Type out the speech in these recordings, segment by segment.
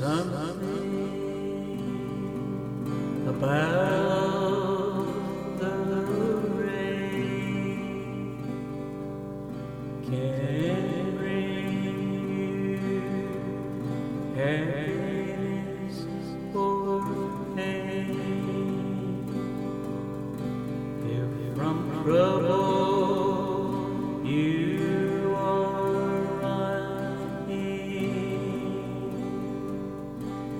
something about the rain can bring you happiness or pain. From trouble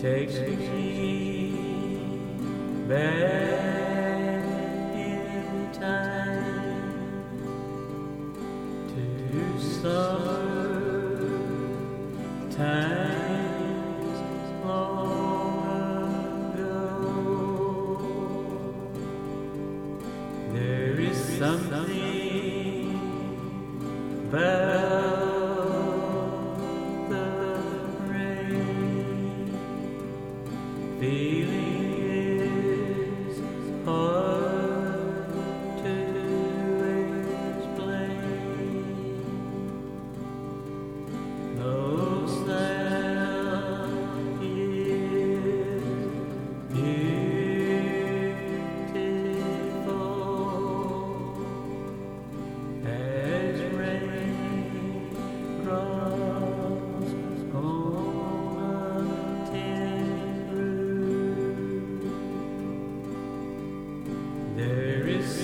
takes me back in time to summer times long ago. There is something about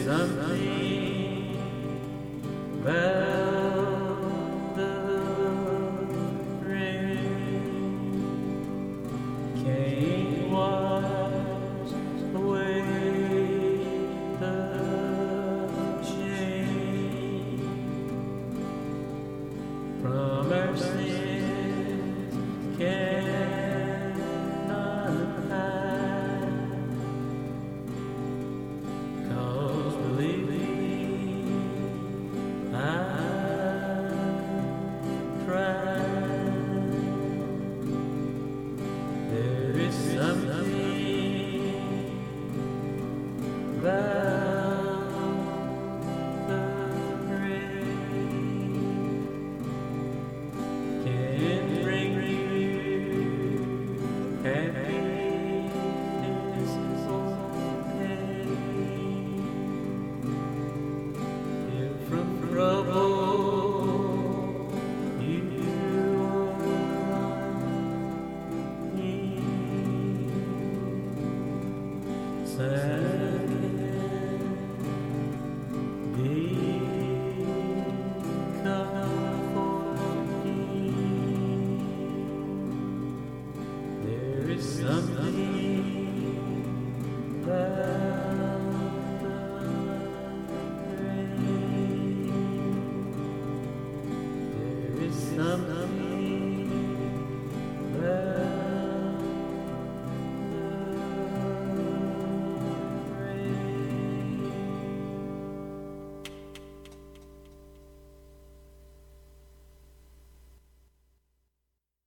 There sad.